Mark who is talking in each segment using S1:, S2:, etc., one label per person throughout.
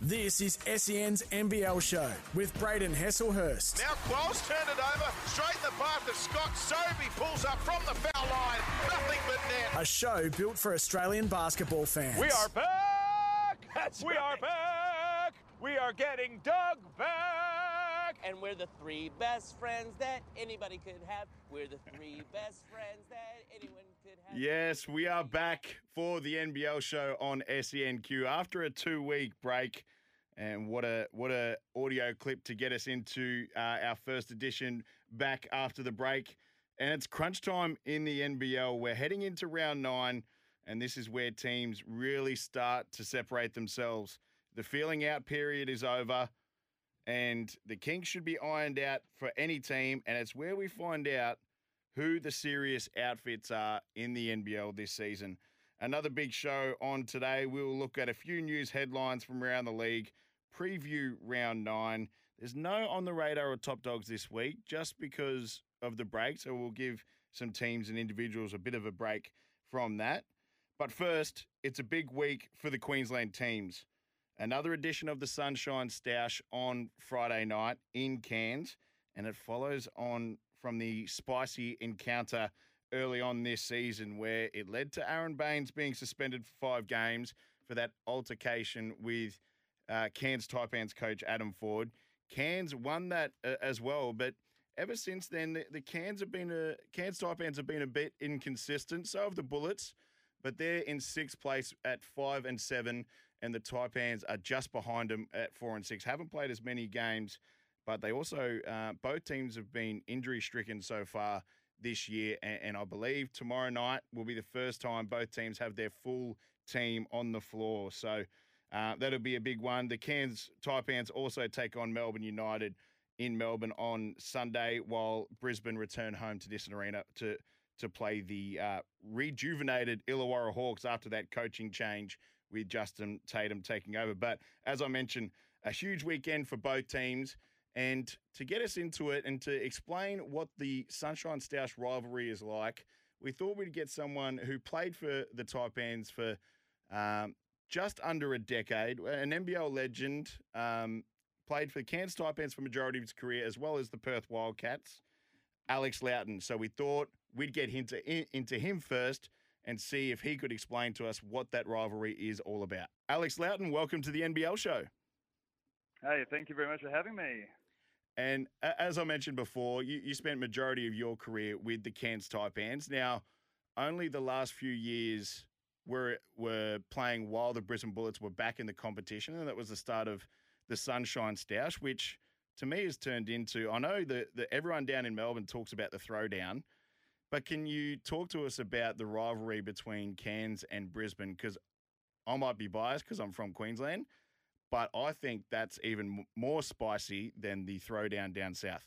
S1: This is SEN's NBL show with Brayden Heslehurst.
S2: Now Qualls turned it over, straight in the path of Scott Sobey pulls up from the foul line, nothing but net.
S1: A show built for Australian basketball fans.
S3: We are back! That's we right. are back! We are getting Doug back!
S4: And we're the three best friends that anybody could have. We're the three best friends that anyone could have.
S5: Yes, we are back for the NBL show on SENQ after a two-week break. And what a what a audio clip to get us into uh, our first edition back after the break. And it's crunch time in the NBL. We're heading into round nine, and this is where teams really start to separate themselves. The feeling out period is over, and the kinks should be ironed out for any team. And it's where we find out who the serious outfits are in the NBL this season. Another big show on today. We'll look at a few news headlines from around the league preview round nine. There's no on the radar or top dogs this week just because of the break. So we'll give some teams and individuals a bit of a break from that. But first, it's a big week for the Queensland teams. Another edition of the Sunshine Stoush on Friday night in Cairns, and it follows on from the spicy encounter early on this season where it led to Aron Baynes being suspended for five games for that altercation with uh, Cairns Taipans coach Adam Ford. Cairns won that uh, as well, but ever since then, the, the Cairns have been a Cairns Taipans have been a bit inconsistent. So have the Bullets, but they're in sixth place at five and seven, and the Taipans are just behind them at four and six. Haven't played as many games, but they also uh, both teams have been injury stricken so far this year, and, and I believe tomorrow night will be the first time both teams have their full team on the floor. So. Uh, that'll be a big one. The Cairns Taipans also take on Melbourne United in Melbourne on Sunday, while Brisbane return home to Nissan Arena to to play the uh, rejuvenated Illawarra Hawks after that coaching change with Justin Tatum taking over. But as I mentioned, a huge weekend for both teams. And to get us into it and to explain what the Sunshine Stoush rivalry is like, we thought we'd get someone who played for the Taipans for um, just under a decade, an NBL legend, um, played for the Cairns Taipans for majority of his career, as well as the Perth Wildcats, Alex Loughton. So we thought we'd get into, into him first and see if he could explain to us what that rivalry is all about. Alex Loughton, welcome to the NBL show.
S6: Hey, thank you very much for having me.
S5: And as I mentioned before, you, you spent majority of your career with the Cairns Taipans. Now, only the last few years were were playing while the Brisbane Bullets were back in the competition, and that was the start of the Sunshine Stoush, which to me has turned into. I know that, that everyone down in Melbourne talks about the throwdown, but can you talk to us about the rivalry between Cairns and Brisbane? Because I might be biased because I'm from Queensland, but I think that's even more spicy than the throwdown down south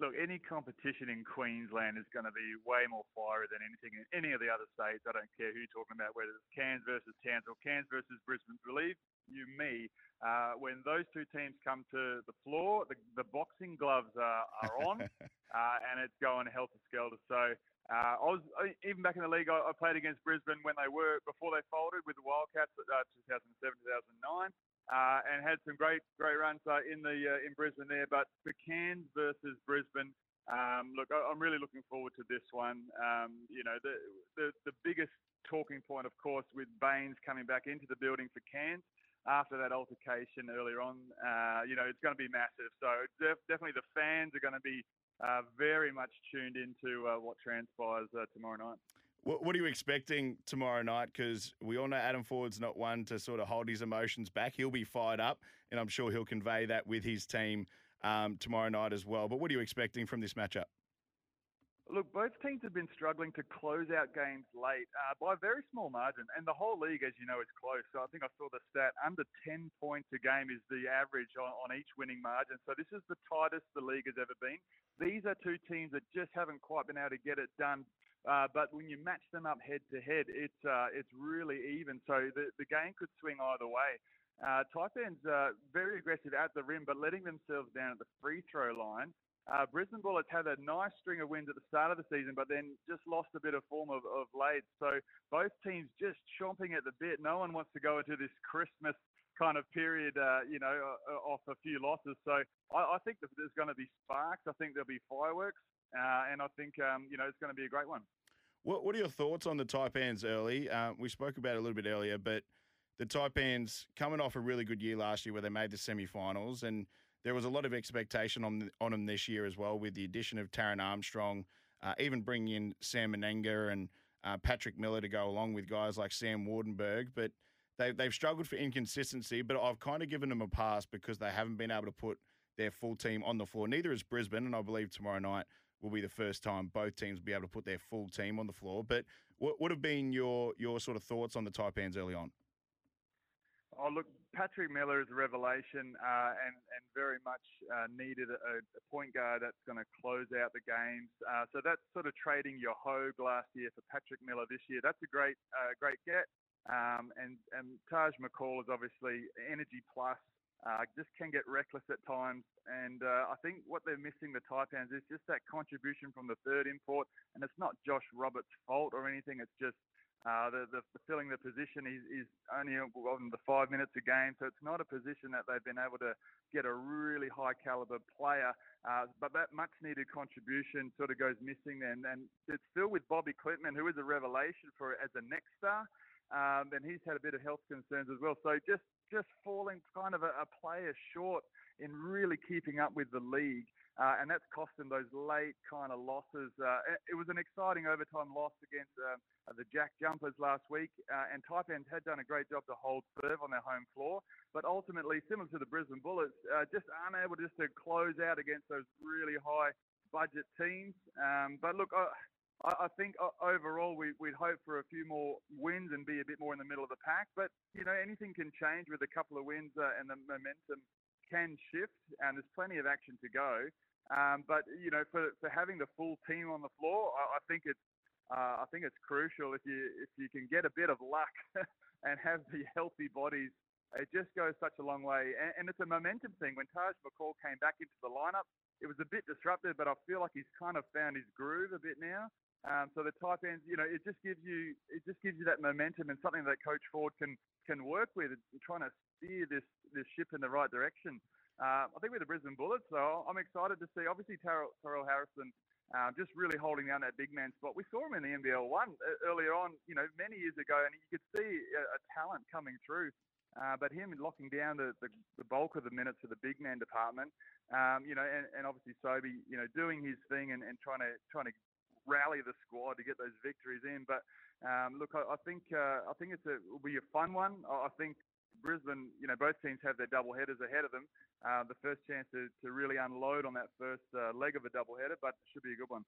S6: look, any competition in Queensland is going to be way more fiery than anything in any of the other states. I don't care who you're talking about, whether it's Cairns versus Townsville, Cairns versus Brisbane. Believe you me, uh, when those two teams come to the floor, the, the boxing gloves are, are on, uh, and it's going helter skelter. So uh, I was even back in the league. I, I, played against Brisbane when they were before they folded with the Wildcats, uh, 2007, 2009 uh, and had some great great runs uh, in the uh, in Brisbane there. But for Cairns versus Brisbane, um, look, I, am really looking forward to this one. Um, you know, the, the the biggest talking point, of course, with Baynes coming back into the building for Cairns after that altercation earlier on. Uh, you know, it's going to be massive. So def- definitely the fans are going to be uh, very much tuned into uh, what transpires tomorrow night.
S5: What, what are you expecting tomorrow night? Because we all know Adam Ford's not one to sort of hold his emotions back. He'll be fired up, and I'm sure he'll convey that with his team um, tomorrow night as well. But what are you expecting from this matchup?
S6: Look, both teams have been struggling to close out games late uh, by a very small margin, and the whole league, as you know, is close. So I think I saw the stat under 10 points a game is the average on, on each winning margin. So this is the tightest the league has ever been. These are two teams that just haven't quite been able to get it done uh, but when you match them up head to head, it's uh, it's really even. So the, the game could swing either way. Uh, Taipans uh, very aggressive at the rim, but letting themselves down at the free throw line. Uh, Brisbane Bullets had a nice string of wins at the start of the season, but then just lost a bit of form of, of late. So both teams just chomping at the bit. No one wants to go into this Christmas kind of period, uh, you know, uh, off a few losses. So I, I think there's going to be sparks. I think there'll be fireworks, uh, and I think um, you know it's going to be a great one.
S5: What What are your thoughts on the Taipans early? Uh, we spoke about it a little bit earlier, but the Taipans coming off a really good year last year where they made the semi-finals, and there was a lot of expectation on on them this year as well with the addition of Taran Armstrong, uh, even bringing in Sam Mennenga and uh, Patrick Miller to go along with guys like Sam Waardenburg. but they, they've struggled for inconsistency, but I've kind of given them a pass because they haven't been able to put their full team on the floor. Neither is Brisbane, and I believe tomorrow night will be the first time both teams will be able to put their full team on the floor. But what would have been your your sort of thoughts on the Taipans early on?
S6: Oh, look, Patrick Miller is a revelation uh, and, and very much uh, needed a, a, point guard that's going to close out the games. Uh, so that's sort of trading your Hogg last year for Patrick Miller this year. That's a great, uh, great get. Um, and, and Taj McCall is obviously energy plus. Uh, just can get reckless at times, and uh, I think what they're missing the Taipans is just that contribution from the third import, and it's not Josh Roberts' fault or anything. It's just uh, the, the, filling the position is, is only on the five minutes a game, so it's not a position that they've been able to get a really high caliber player. Uh, but that much needed contribution sort of goes missing and it's still with Bobby Klintman, who is a revelation for as a next star. Um, and he's had a bit of health concerns as well. So just just falling kind of a, a player short in really keeping up with the league, uh, and that's cost him those late kind of losses. Uh, it was an exciting overtime loss against uh, the Jack Jumpers last week, uh, and Taipans had done a great job to hold serve on their home floor, but ultimately, similar to the Brisbane Bullets, uh, just unable just to close out against those really high budget teams. Um, but look, I, I think uh, overall we, would hope for a few more wins and be a bit more in the middle of the pack. But you know anything can change with a couple of wins uh, and the momentum can shift, and there's plenty of action to go. Um, but you know, for, for having the full team on the floor, I, I think it's uh, I think it's crucial if you if you can get a bit of luck and have the healthy bodies. It just goes such a long way, and, and it's a momentum thing. When Taj McCall came back into the lineup, it was a bit disrupted, but I feel like he's kind of found his groove a bit now. Um, so the Taipans, you know, it just gives you it just gives you that momentum and something that Coach Ford can can work with, trying to steer this this ship in the right direction. Uh, I think we're the Brisbane Bullets, so I'm excited to see. Obviously, Tyrell, Tyrell Harrison um, just really holding down that big man spot. We saw him in the NBL one uh, earlier on, you know, many years ago, and you could see a, a talent coming through. Uh, but him locking down the, the, the, bulk of the minutes of the big man department, um, you know, and, and obviously Sobey, you know, doing his thing and, and trying to trying to rally the squad to get those victories in. But um, look, I, I think uh, I think it's a, will be a fun one. I think Brisbane, you know, both teams have their double headers ahead of them. Uh, the first chance to, to really unload on that first uh, leg of a double header, but it should be a good one.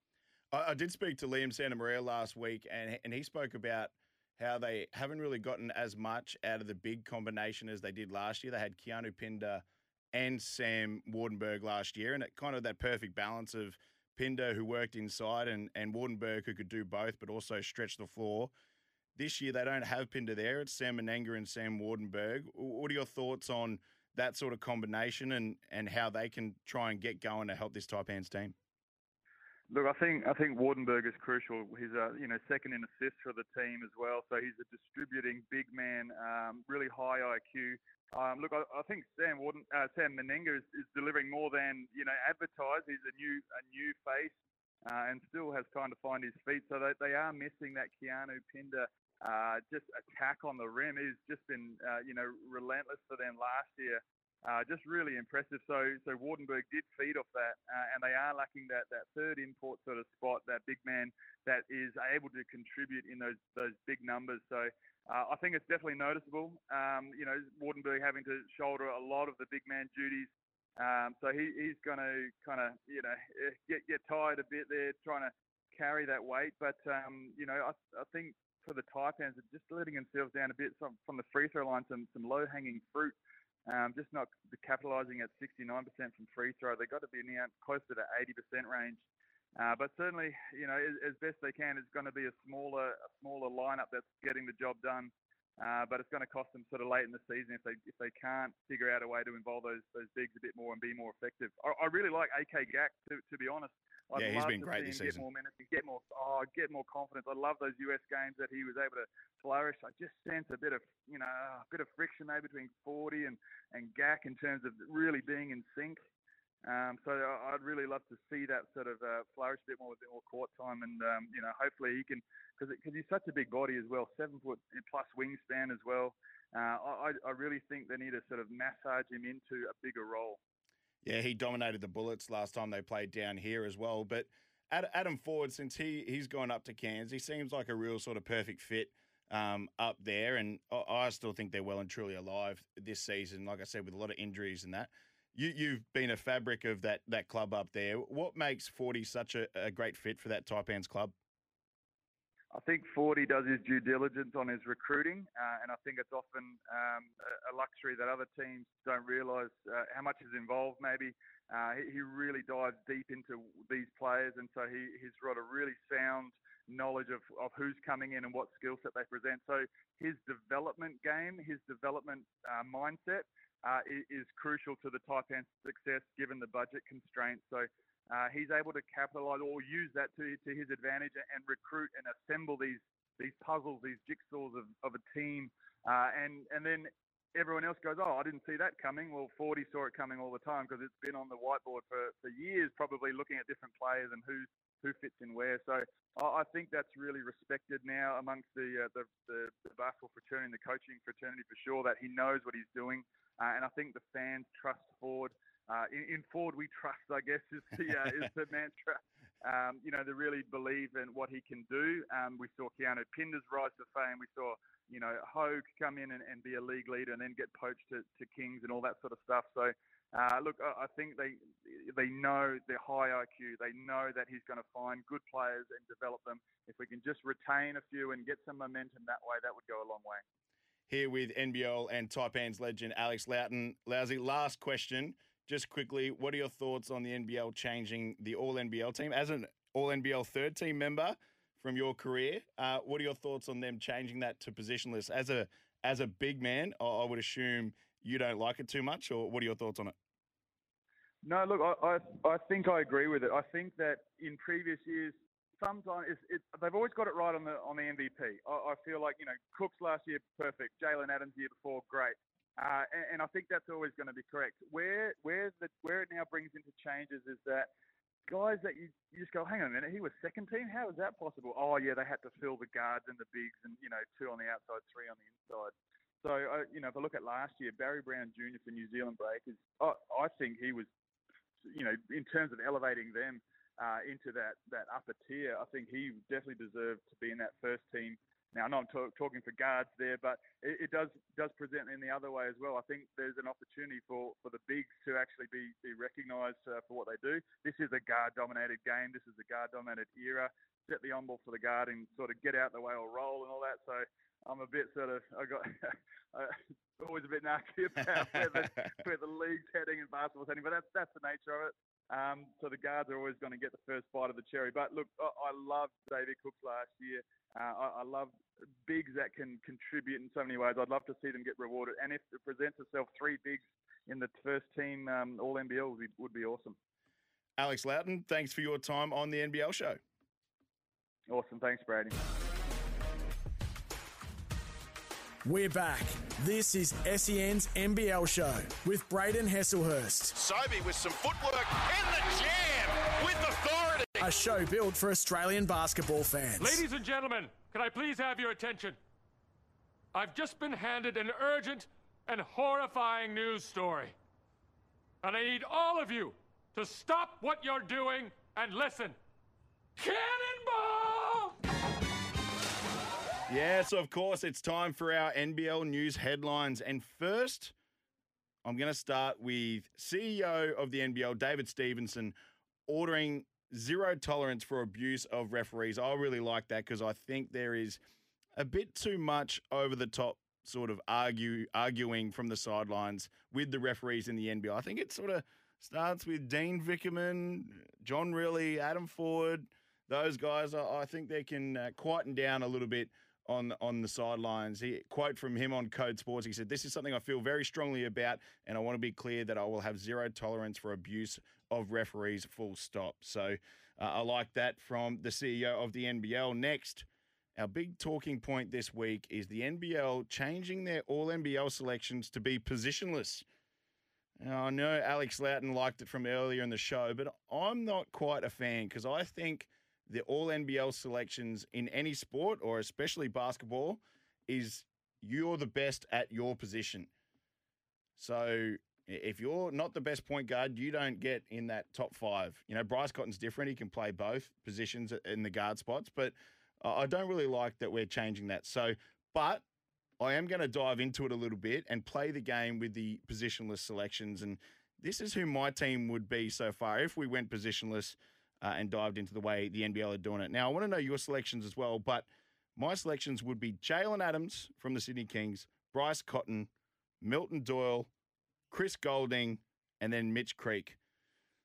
S5: I, I did speak to Liam Santamaria last week, and and he spoke about how they haven't really gotten as much out of the big combination as they did last year. They had Keanu Pinder and Sam Waardenburg last year, and it kind of that perfect balance of Pinder, who worked inside, and, and Waardenburg, who could do both, but also stretch the floor. This year, they don't have Pinder there. It's Sam Mennenga and Sam Waardenburg. What are your thoughts on that sort of combination and, and how they can try and get going to help this Taipans team?
S6: Look, I think I think Waardenburg is crucial. He's a you know second in assists for the team as well, so he's a distributing big man, um, really high IQ. Um, look, I, I, think Sam Warden, uh, Sam Mennenga is, is, delivering more than you know advertised. He's a new a new face uh, and still has time to find his feet. So they, they are missing that Keanu Pinder uh, just attack on the rim. He's just been uh, you know relentless for them last year. Uh, just really impressive. So, so Waardenburg did feed off that, uh, and they are lacking that, that third import sort of spot, that big man that is able to contribute in those those big numbers. So, uh, I think it's definitely noticeable. Um, you know, Waardenburg having to shoulder a lot of the big man duties. Um, so he, he's going to kind of you know eh, get get tired a bit there trying to carry that weight. But um, you know, I, I think for the Taipans, just letting themselves down a bit from, from the free throw line, some some low hanging fruit. Um, just not capitalising at 69% from free throw. They've got to be near closer to 80% range. Uh, but certainly, you know, as, as, best they can, it's going to be a smaller, a smaller lineup that's getting the job done. Uh, but it's going to cost them sort of late in the season if they if they can't figure out a way to involve those those bigs a bit more and be more effective. I, I really like AK Gak to, to be honest. I'd
S5: Yeah, he's been great this season.
S6: Get more minutes, get more oh, get more confidence. I love those US games that he was able to flourish. I just sense a bit of you know a bit of friction maybe between Fordy and and Gak in terms of really being in sync. Um, so I'd really love to see that sort of uh, flourish a bit more with a bit more court time, and um, you know hopefully he can because because he's such a big body as well, seven foot plus wingspan as well. Uh, I I really think they need to sort of massage him into a bigger role.
S5: Yeah, he dominated the Bullets last time they played down here as well. But Adam Ford, since he he's gone up to Cairns, he seems like a real sort of perfect fit um, up there. And I, still think they're well and truly alive this season. Like I said, with a lot of injuries and that. You you've been a fabric of that that club up there. What makes Fordy such a, a great fit for that Taipans club?
S6: I think Fordy does his due diligence on his recruiting, uh, and I think it's often um, a- luxury that other teams don't realise uh, how much is involved. Maybe uh, he, he really dives deep into these players, and so he, he's got a really sound knowledge of, of who's coming in and what skill set they present. So his development game, his development uh, mindset uh, is, is crucial to the Taipan's success given the budget constraints. So uh, he's able to capitalise or use that to, to his advantage and recruit and assemble these these puzzles, these jigsaws of, of a team, uh, and and then everyone else goes, oh, I didn't see that coming. Well, Fordy saw it coming all the time because it's been on the whiteboard for, for years, probably looking at different players and who who fits in where. So I think that's really respected now amongst the uh, the, the, the basketball fraternity the coaching fraternity for sure that he knows what he's doing, uh, and I think the fans trust Ford. Uh, in, in Ford, we trust, I guess, is the uh, is the mantra. Um, you know, they really believe in what he can do. Um, we saw Keanu Pinders rise to fame. We saw, you know, Hogg come in and, and be a league leader and then get poached to, to Kings and all that sort of stuff. So, uh, look, I, I think they they know they're high IQ. They know that he's going to find good players and develop them. If we can just retain a few and get some momentum that way, that would go a long way.
S5: Here with NBL and Taipans legend Alex Loughton. Lousy, last question. Just quickly, what are your thoughts on the NBL changing the All NBL team? As an All NBL third team member from your career, uh, what are your thoughts on them changing that to positionless? As a as a big man, I would assume you don't like it too much, or what are your thoughts on it?
S6: No, look, I, I, I think I agree with it. I think that in previous years, sometimes it's, they've always got it right on the on the MVP. I, I feel like you know Cooks last year perfect, Jalen Adams year before great, uh, and, and I think that's always going to be correct. Where where the where it now brings into changes is that guys that you, you just go, hang on a minute, he was second team. How is that possible? Oh yeah, they had to fill the guards and the bigs, and you know two on the outside, three on the inside. So uh, you know, if I look at last year, Barry Brown Jr. for New Zealand Breakers, I, I think he was you know, in terms of elevating them uh, into that, that upper tier, I think he definitely deserved to be in that first team. Now, I know I'm talk, talking for guards there, but it, it does does present in the other way as well. I think there's an opportunity for, for the bigs to actually be, be recognised uh, for what they do. This is a guard-dominated game. This is a guard-dominated era. Set the on ball for the guard and sort of get out the way or roll and all that. So I'm a bit sort of I got always a bit nasty about where the, where the league's heading and basketball's heading, but that's that's the nature of it. Um, so the guards are always going to get the first bite of the cherry. But look, I, I loved David Cooks last year. Uh, I, I love bigs that can contribute in so many ways. I'd love to see them get rewarded. And if it presents itself three bigs in the first team um, All NBL would be, would be awesome.
S5: Alex Loughton, thanks for your time on the NBL show.
S6: Awesome. Thanks, Brady.
S1: We're back. This is SEN's NBL show with Brayden Heslehurst,
S2: Sobey with some footwork in the jam with authority.
S1: a show built for Australian basketball fans.
S7: Ladies and gentlemen, can I please have your attention? I've just been handed an urgent and horrifying news story. And I need all of you to stop what you're doing and listen. Cannonball!
S5: Yes, of course, it's time for our NBL news headlines. And first, I'm going to start with CEO of the NBL, David Stevenson, ordering zero tolerance for abuse of referees. I really like that because I think there is a bit too much over the top sort of argue arguing from the sidelines with the referees in the NBL. I think it sort of starts with Dean Vickerman, John Rillie, Adam Ford, those guys. I, I think they can uh, quieten down a little bit on on the sidelines. He quote from him on Code Sports. He said, "This is something I feel very strongly about, and I want to be clear that I will have zero tolerance for abuse of referees." Full stop. So uh, I like that from the CEO of the NBL. Next. Our big talking point this week is the NBL changing their all NBL selections to be positionless. Now, I know Alex Loughton liked it from earlier in the show, but I'm not quite a fan because I think the all NBL selections in any sport, or especially basketball, is you're the best at your position. So if you're not the best point guard, you don't get in that top five. You know, Bryce Cotton's different. He can play both positions in the guard spots, but I don't really like that we're changing that. So, but I am going to dive into it a little bit and play the game with the positionless selections. And this is who my team would be so far if we went positionless uh, and dived into the way the NBL are doing it. Now, I want to know your selections as well, but my selections would be Jalen Adams from the Sydney Kings, Bryce Cotton, Milton Doyle, Chris Goulding, and then Mitch Creek.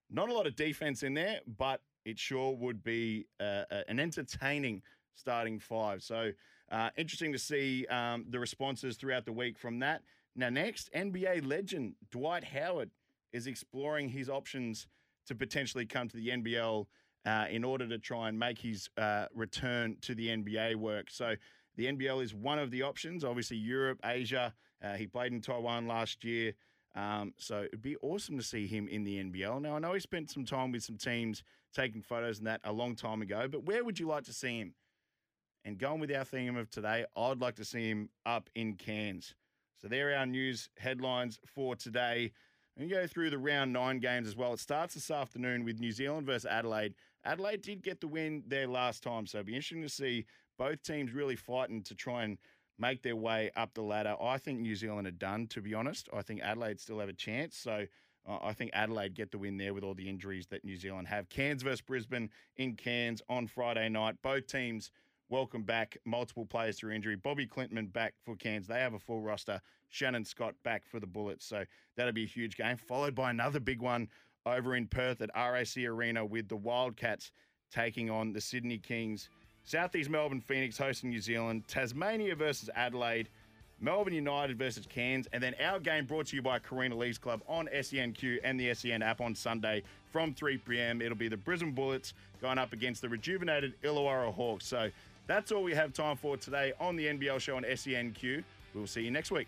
S5: Not a lot of defense in there, but it sure would be uh, an entertaining starting five. So uh, interesting to see um, the responses throughout the week from that. Now, next, NBA legend Dwight Howard is exploring his options to potentially come to the NBL uh, in order to try and make his uh, return to the NBA work. So the NBL is one of the options. Obviously, Europe, Asia. Uh, he played in Taiwan last year. Um, so it'd be awesome to see him in the NBL. Now, I know he spent some time with some teams taking photos and that a long time ago, but where would you like to see him? And going with our theme of today, I'd like to see him up in Cairns. So there are our news headlines for today. And go through the round nine games as well. It starts this afternoon with New Zealand versus Adelaide. Adelaide did get the win there last time, so it'll be interesting to see both teams really fighting to try and make their way up the ladder. I think New Zealand are done, to be honest. I think Adelaide still have a chance. So uh, I think Adelaide get the win there with all the injuries that New Zealand have. Cairns versus Brisbane in Cairns on Friday night. Both teams welcome back multiple players through injury. Bobby Klintman back for Cairns. They have a full roster. Shannon Scott back for the Bullets. So that'll be a huge game, followed by another big one over in Perth at RAC Arena with the Wildcats taking on the Sydney Kings. Southeast Melbourne Phoenix hosting New Zealand. Tasmania versus Adelaide. Melbourne United versus Cairns. And then our game brought to you by Karina Lee's Club on SENQ and the SEN app on Sunday from 3 p.m. It'll be the Brisbane Bullets going up against the rejuvenated Illawarra Hawks. So that's all we have time for today on the NBL show on SENQ. We'll see you next week.